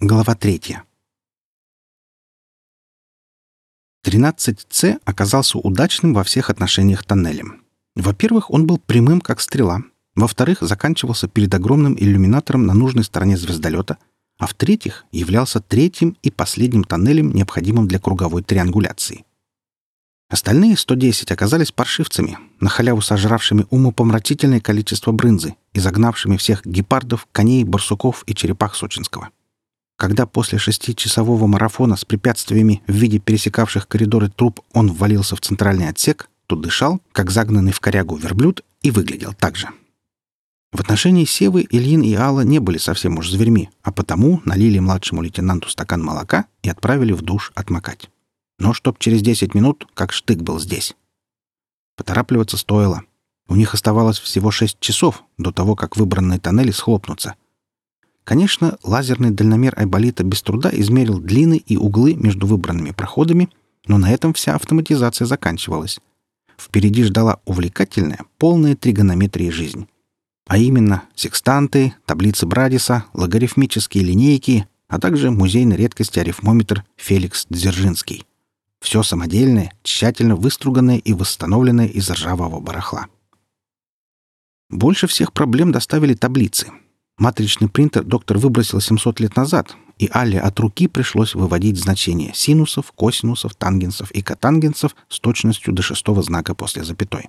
Глава третья. 13С оказался удачным во всех отношениях тоннелем. Во-первых, он был прямым, как стрела. Во-вторых, заканчивался перед огромным иллюминатором на нужной стороне звездолета. А в-третьих, являлся третьим и последним тоннелем, необходимым для круговой триангуляции. Остальные 110 оказались паршивцами, на халяву сожравшими умопомрачительное количество брынзы и загнавшими всех гепардов, коней, барсуков и черепах Сочинского. Когда после шестичасового марафона с препятствиями в виде пересекавших коридоры труп он ввалился в центральный отсек, то дышал, как загнанный в корягу верблюд, и выглядел так же. В отношении Севы Ильин и Алла не были совсем уж зверьми, а потому налили младшему лейтенанту стакан молока и отправили в душ отмокать. Но чтоб через 10 минут, как штык был здесь. Поторапливаться стоило. У них оставалось всего 6 часов до того, как выбранные тоннели схлопнутся — Конечно, лазерный дальномер Айболита без труда измерил длины и углы между выбранными проходами, но на этом вся автоматизация заканчивалась. Впереди ждала увлекательная, полная тригонометрия жизнь. А именно секстанты, таблицы Брадиса, логарифмические линейки, а также музейной редкости арифмометр Феликс Дзержинский. Все самодельное, тщательно выструганное и восстановленное из ржавого барахла. Больше всех проблем доставили таблицы — Матричный принтер доктор выбросил 700 лет назад, и Алле от руки пришлось выводить значения синусов, косинусов, тангенсов и котангенсов с точностью до шестого знака после запятой.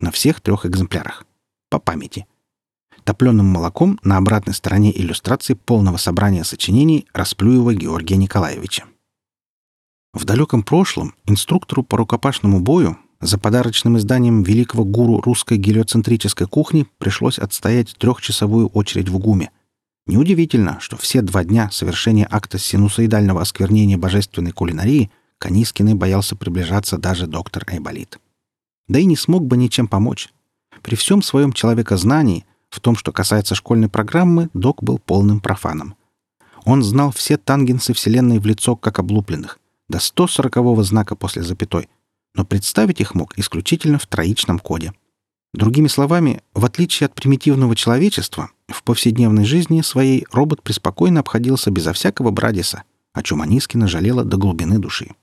На всех трех экземплярах. По памяти. Топленым молоком на обратной стороне иллюстрации полного собрания сочинений Расплюева Георгия Николаевича. В далеком прошлом инструктору по рукопашному бою за подарочным изданием великого гуру русской гелиоцентрической кухни пришлось отстоять трехчасовую очередь в ГУМе. Неудивительно, что все два дня совершения акта синусоидального осквернения божественной кулинарии Канискиной боялся приближаться даже доктор Айболит. Да и не смог бы ничем помочь. При всем своем человекознании, в том, что касается школьной программы, док был полным профаном. Он знал все тангенсы Вселенной в лицо, как облупленных, до 140-го знака после запятой — но представить их мог исключительно в троичном коде. Другими словами, в отличие от примитивного человечества, в повседневной жизни своей робот преспокойно обходился безо всякого Брадиса, о чем Анискина жалела до глубины души.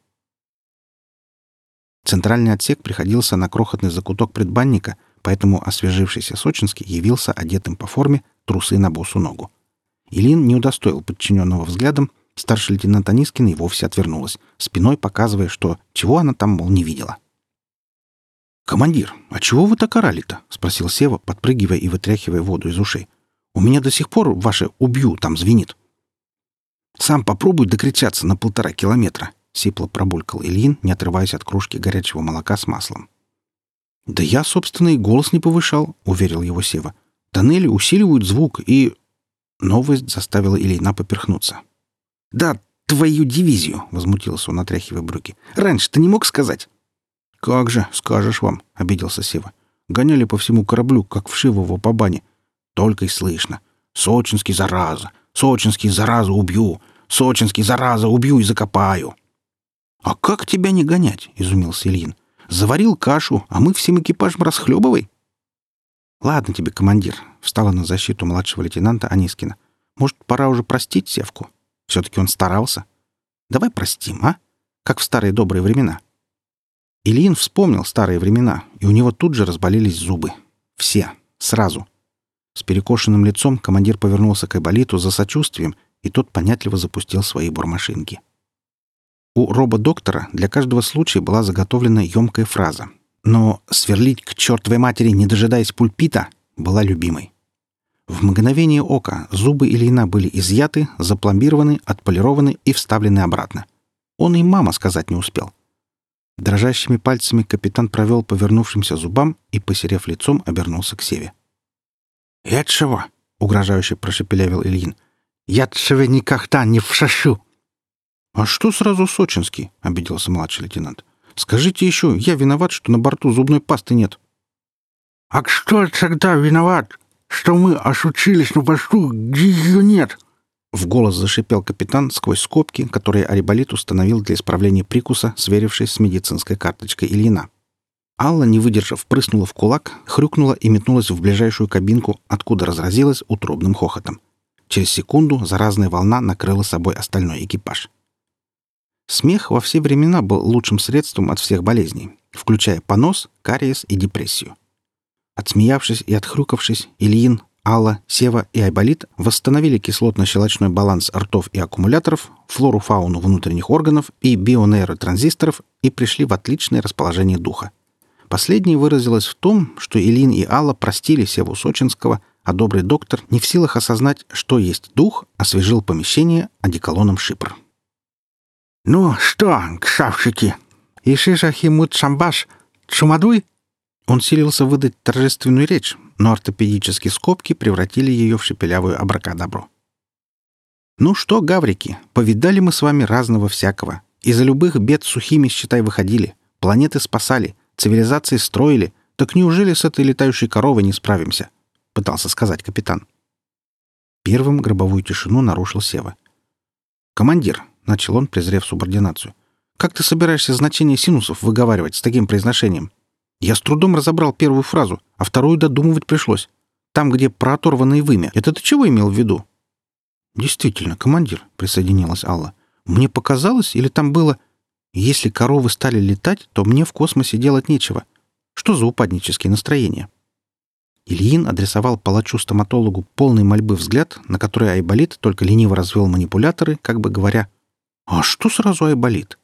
Центральный отсек приходился на крохотный закуток предбанника, поэтому освежившийся Сочинский явился одетым по форме, трусы на босу ногу. Илин не удостоил подчиненного взглядом, Старший лейтенант Анискин и вовсе отвернулась, спиной показывая, что чего она там, мол, не видела. «Командир, а чего вы так орали-то?» — спросил Сева, подпрыгивая и вытряхивая воду из ушей. «У меня до сих пор ваше «убью» там звенит». «Сам попробуй докричаться на полтора километра», — сипло пробулькал Ильин, не отрываясь от кружки горячего молока с маслом. «Да я, собственно, и голос не повышал», — уверил его Сева. «Тоннели усиливают звук, и...» Новость заставила Ильина поперхнуться. «Да, твою дивизию!» — возмутился он, отряхивая брюки. «Раньше ты не мог сказать?» «Как же, скажешь вам!» — обиделся Сева. «Гоняли по всему кораблю, как вшивого по бане. Только и слышно. Сочинский, зараза! Сочинский, зараза, убью! Сочинский, зараза, убью и закопаю!» «А как тебя не гонять?» — изумился Ильин. «Заварил кашу, а мы всем экипажем расхлебывай!» «Ладно тебе, командир», — встала на защиту младшего лейтенанта Анискина. «Может, пора уже простить Севку?» Все-таки он старался. Давай простим, а? Как в старые добрые времена. Ильин вспомнил старые времена, и у него тут же разболелись зубы. Все. Сразу. С перекошенным лицом командир повернулся к Айболиту за сочувствием, и тот понятливо запустил свои бормашинки. У робо-доктора для каждого случая была заготовлена емкая фраза. Но «сверлить к чертовой матери, не дожидаясь пульпита» была любимой. В мгновение ока зубы Ильина были изъяты, запломбированы, отполированы и вставлены обратно. Он и мама сказать не успел. Дрожащими пальцами капитан провел по вернувшимся зубам и, посерев лицом, обернулся к Севе. «Я чего?» — угрожающе прошепелявил Ильин. «Я тебе никогда не вшашу!» «А что сразу сочинский?» — обиделся младший лейтенант. «Скажите еще, я виноват, что на борту зубной пасты нет». «А кто тогда виноват?» Что мы ошучились на борту, где ее нет!» В голос зашипел капитан сквозь скобки, которые Ариболит установил для исправления прикуса, сверившись с медицинской карточкой Ильина. Алла, не выдержав, прыснула в кулак, хрюкнула и метнулась в ближайшую кабинку, откуда разразилась утробным хохотом. Через секунду заразная волна накрыла собой остальной экипаж. Смех во все времена был лучшим средством от всех болезней, включая понос, кариес и депрессию. Отсмеявшись и отхрюкавшись, Ильин, Алла, Сева и Айболит восстановили кислотно-щелочной баланс ртов и аккумуляторов, флору-фауну внутренних органов и бионейротранзисторов и пришли в отличное расположение духа. Последнее выразилось в том, что Ильин и Алла простили Севу Сочинского, а добрый доктор, не в силах осознать, что есть дух, освежил помещение одеколоном шипр. «Ну что, кшавчики, ишишахимут шамбаш, чумадуй?» Он силился выдать торжественную речь, но ортопедические скобки превратили ее в шепелявую абракадабру. «Ну что, гаврики, повидали мы с вами разного всякого. Из-за любых бед сухими, считай, выходили. Планеты спасали, цивилизации строили. Так неужели с этой летающей коровой не справимся?» — пытался сказать капитан. Первым гробовую тишину нарушил Сева. «Командир», — начал он, презрев субординацию, — «как ты собираешься значение синусов выговаривать с таким произношением?» Я с трудом разобрал первую фразу, а вторую додумывать пришлось. Там, где про оторванное вымя. Это ты чего имел в виду? Действительно, командир, присоединилась Алла. Мне показалось, или там было... Если коровы стали летать, то мне в космосе делать нечего. Что за упаднические настроения? Ильин адресовал палачу-стоматологу полный мольбы взгляд, на который Айболит только лениво развел манипуляторы, как бы говоря, «А что сразу Айболит?»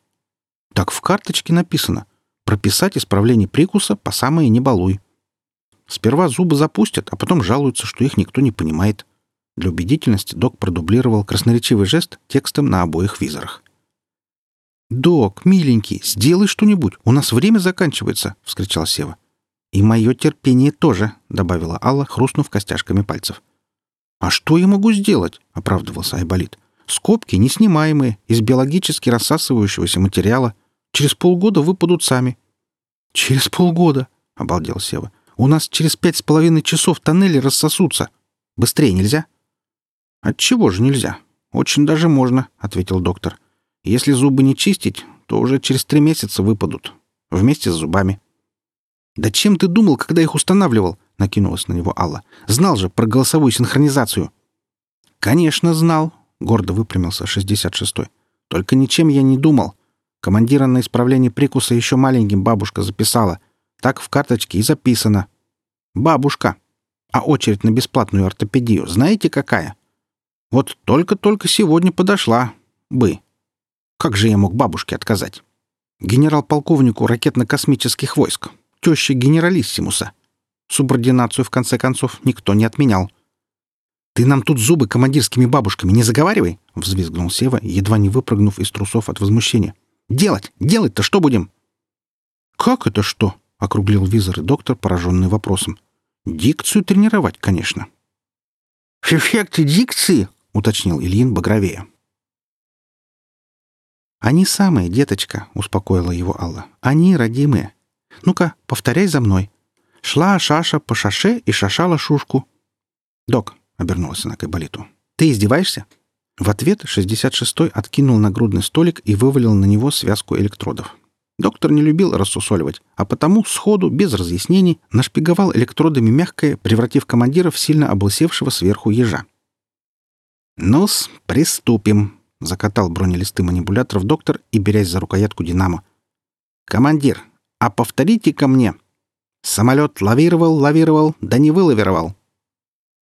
«Так в карточке написано прописать исправление прикуса по самое не балуй. Сперва зубы запустят, а потом жалуются, что их никто не понимает. Для убедительности док продублировал красноречивый жест текстом на обоих визорах. «Док, миленький, сделай что-нибудь, у нас время заканчивается!» — вскричал Сева. «И мое терпение тоже», — добавила Алла, хрустнув костяшками пальцев. «А что я могу сделать?» — оправдывался Айболит. «Скобки неснимаемые, из биологически рассасывающегося материала. Через полгода выпадут сами. «Через полгода», — обалдел Сева. «У нас через пять с половиной часов тоннели рассосутся. Быстрее нельзя?» «Отчего же нельзя? Очень даже можно», — ответил доктор. «Если зубы не чистить, то уже через три месяца выпадут. Вместе с зубами». «Да чем ты думал, когда их устанавливал?» — накинулась на него Алла. «Знал же про голосовую синхронизацию». «Конечно, знал», — гордо выпрямился 66-й. «Только ничем я не думал. Командира на исправление прикуса еще маленьким бабушка записала. Так в карточке и записано. Бабушка. А очередь на бесплатную ортопедию знаете какая? Вот только-только сегодня подошла. Бы. Как же я мог бабушке отказать? Генерал-полковнику ракетно-космических войск. Теща генералиссимуса. Субординацию, в конце концов, никто не отменял. «Ты нам тут зубы командирскими бабушками не заговаривай!» — взвизгнул Сева, едва не выпрыгнув из трусов от возмущения. Делать? Делать-то что будем?» «Как это что?» — округлил визор и доктор, пораженный вопросом. «Дикцию тренировать, конечно». «В эффекте дикции?» — уточнил Ильин багровее. «Они самые, деточка», — успокоила его Алла. «Они родимые. Ну-ка, повторяй за мной. Шла Шаша по шаше и шашала шушку». «Док», — обернулась она к Айболиту, — «ты издеваешься?» В ответ 66-й откинул нагрудный столик и вывалил на него связку электродов. Доктор не любил рассусоливать, а потому сходу, без разъяснений, нашпиговал электродами мягкое, превратив командира в сильно облысевшего сверху ежа. «Ну-с, приступим», — закатал бронелисты манипуляторов доктор и берясь за рукоятку «Динамо». «Командир, а повторите ко мне. Самолет лавировал, лавировал, да не вылавировал».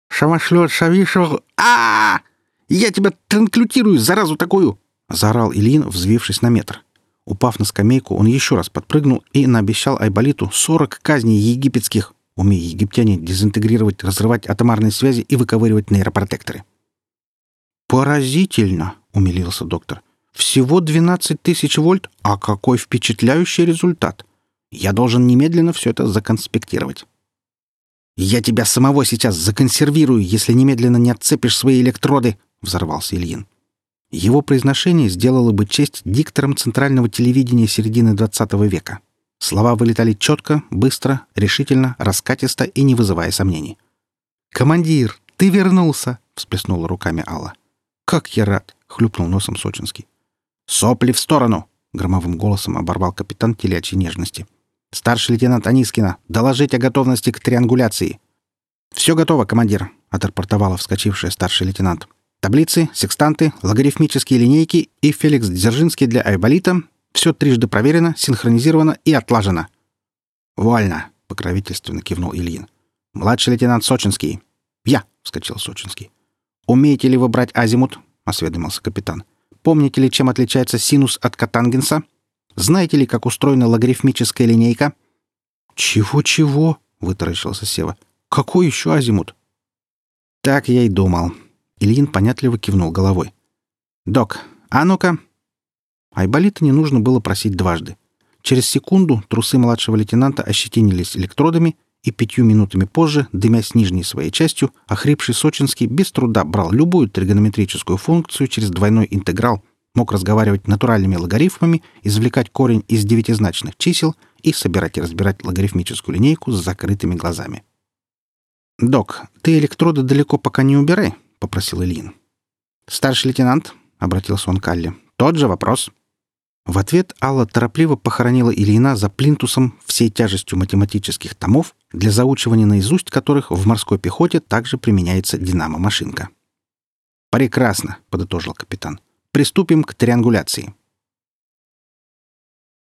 «Шамошлет, шавишел, а, -а, -а я тебя транклютирую, заразу такую!» — заорал Ильин, взвившись на метр. Упав на скамейку, он еще раз подпрыгнул и наобещал Айболиту сорок казней египетских, умея египтяне дезинтегрировать, разрывать атомарные связи и выковыривать нейропротекторы. «Поразительно!» — умилился доктор. «Всего 12 тысяч вольт, а какой впечатляющий результат! Я должен немедленно все это законспектировать». «Я тебя самого сейчас законсервирую, если немедленно не отцепишь свои электроды!» Взорвался Ильин. Его произношение сделало бы честь дикторам центрального телевидения середины XX века. Слова вылетали четко, быстро, решительно, раскатисто и не вызывая сомнений. «Командир, ты вернулся!» — всплеснула руками Алла. «Как я рад!» — хлюпнул носом Сочинский. «Сопли в сторону!» — громовым голосом оборвал капитан телячьей нежности. «Старший лейтенант Анискина, доложить о готовности к триангуляции!» «Все готово, командир!» отрапортовала вскочившая старший лейтенант. «Таблицы, секстанты, логарифмические линейки и Феликс Дзержинский для Айболита — все трижды проверено, синхронизировано и отлажено». «Вольно», — покровительственно кивнул Ильин. «Младший лейтенант Сочинский». «Я», — вскочил Сочинский. «Умеете ли вы брать азимут?» — осведомился капитан. «Помните ли, чем отличается синус от катангенса? Знаете ли, как устроена логарифмическая линейка?» «Чего-чего?» — вытаращился Сева. «Какой еще азимут?» «Так я и думал». Ильин понятливо кивнул головой. «Док, а ну-ка!» Айболита не нужно было просить дважды. Через секунду трусы младшего лейтенанта ощетинились электродами, и пятью минутами позже, дымясь нижней своей частью, охрипший Сочинский без труда брал любую тригонометрическую функцию через двойной интеграл, мог разговаривать натуральными логарифмами, извлекать корень из девятизначных чисел и собирать и разбирать логарифмическую линейку с закрытыми глазами. «Док, ты электроды далеко пока не убирай», — попросил Ильин. «Старший лейтенант», — обратился он к Алле, — «тот же вопрос». В ответ Алла торопливо похоронила Ильина за плинтусом всей тяжестью математических томов, для заучивания наизусть которых в морской пехоте также применяется динамо-машинка. «Прекрасно», — подытожил капитан. «Приступим к триангуляции».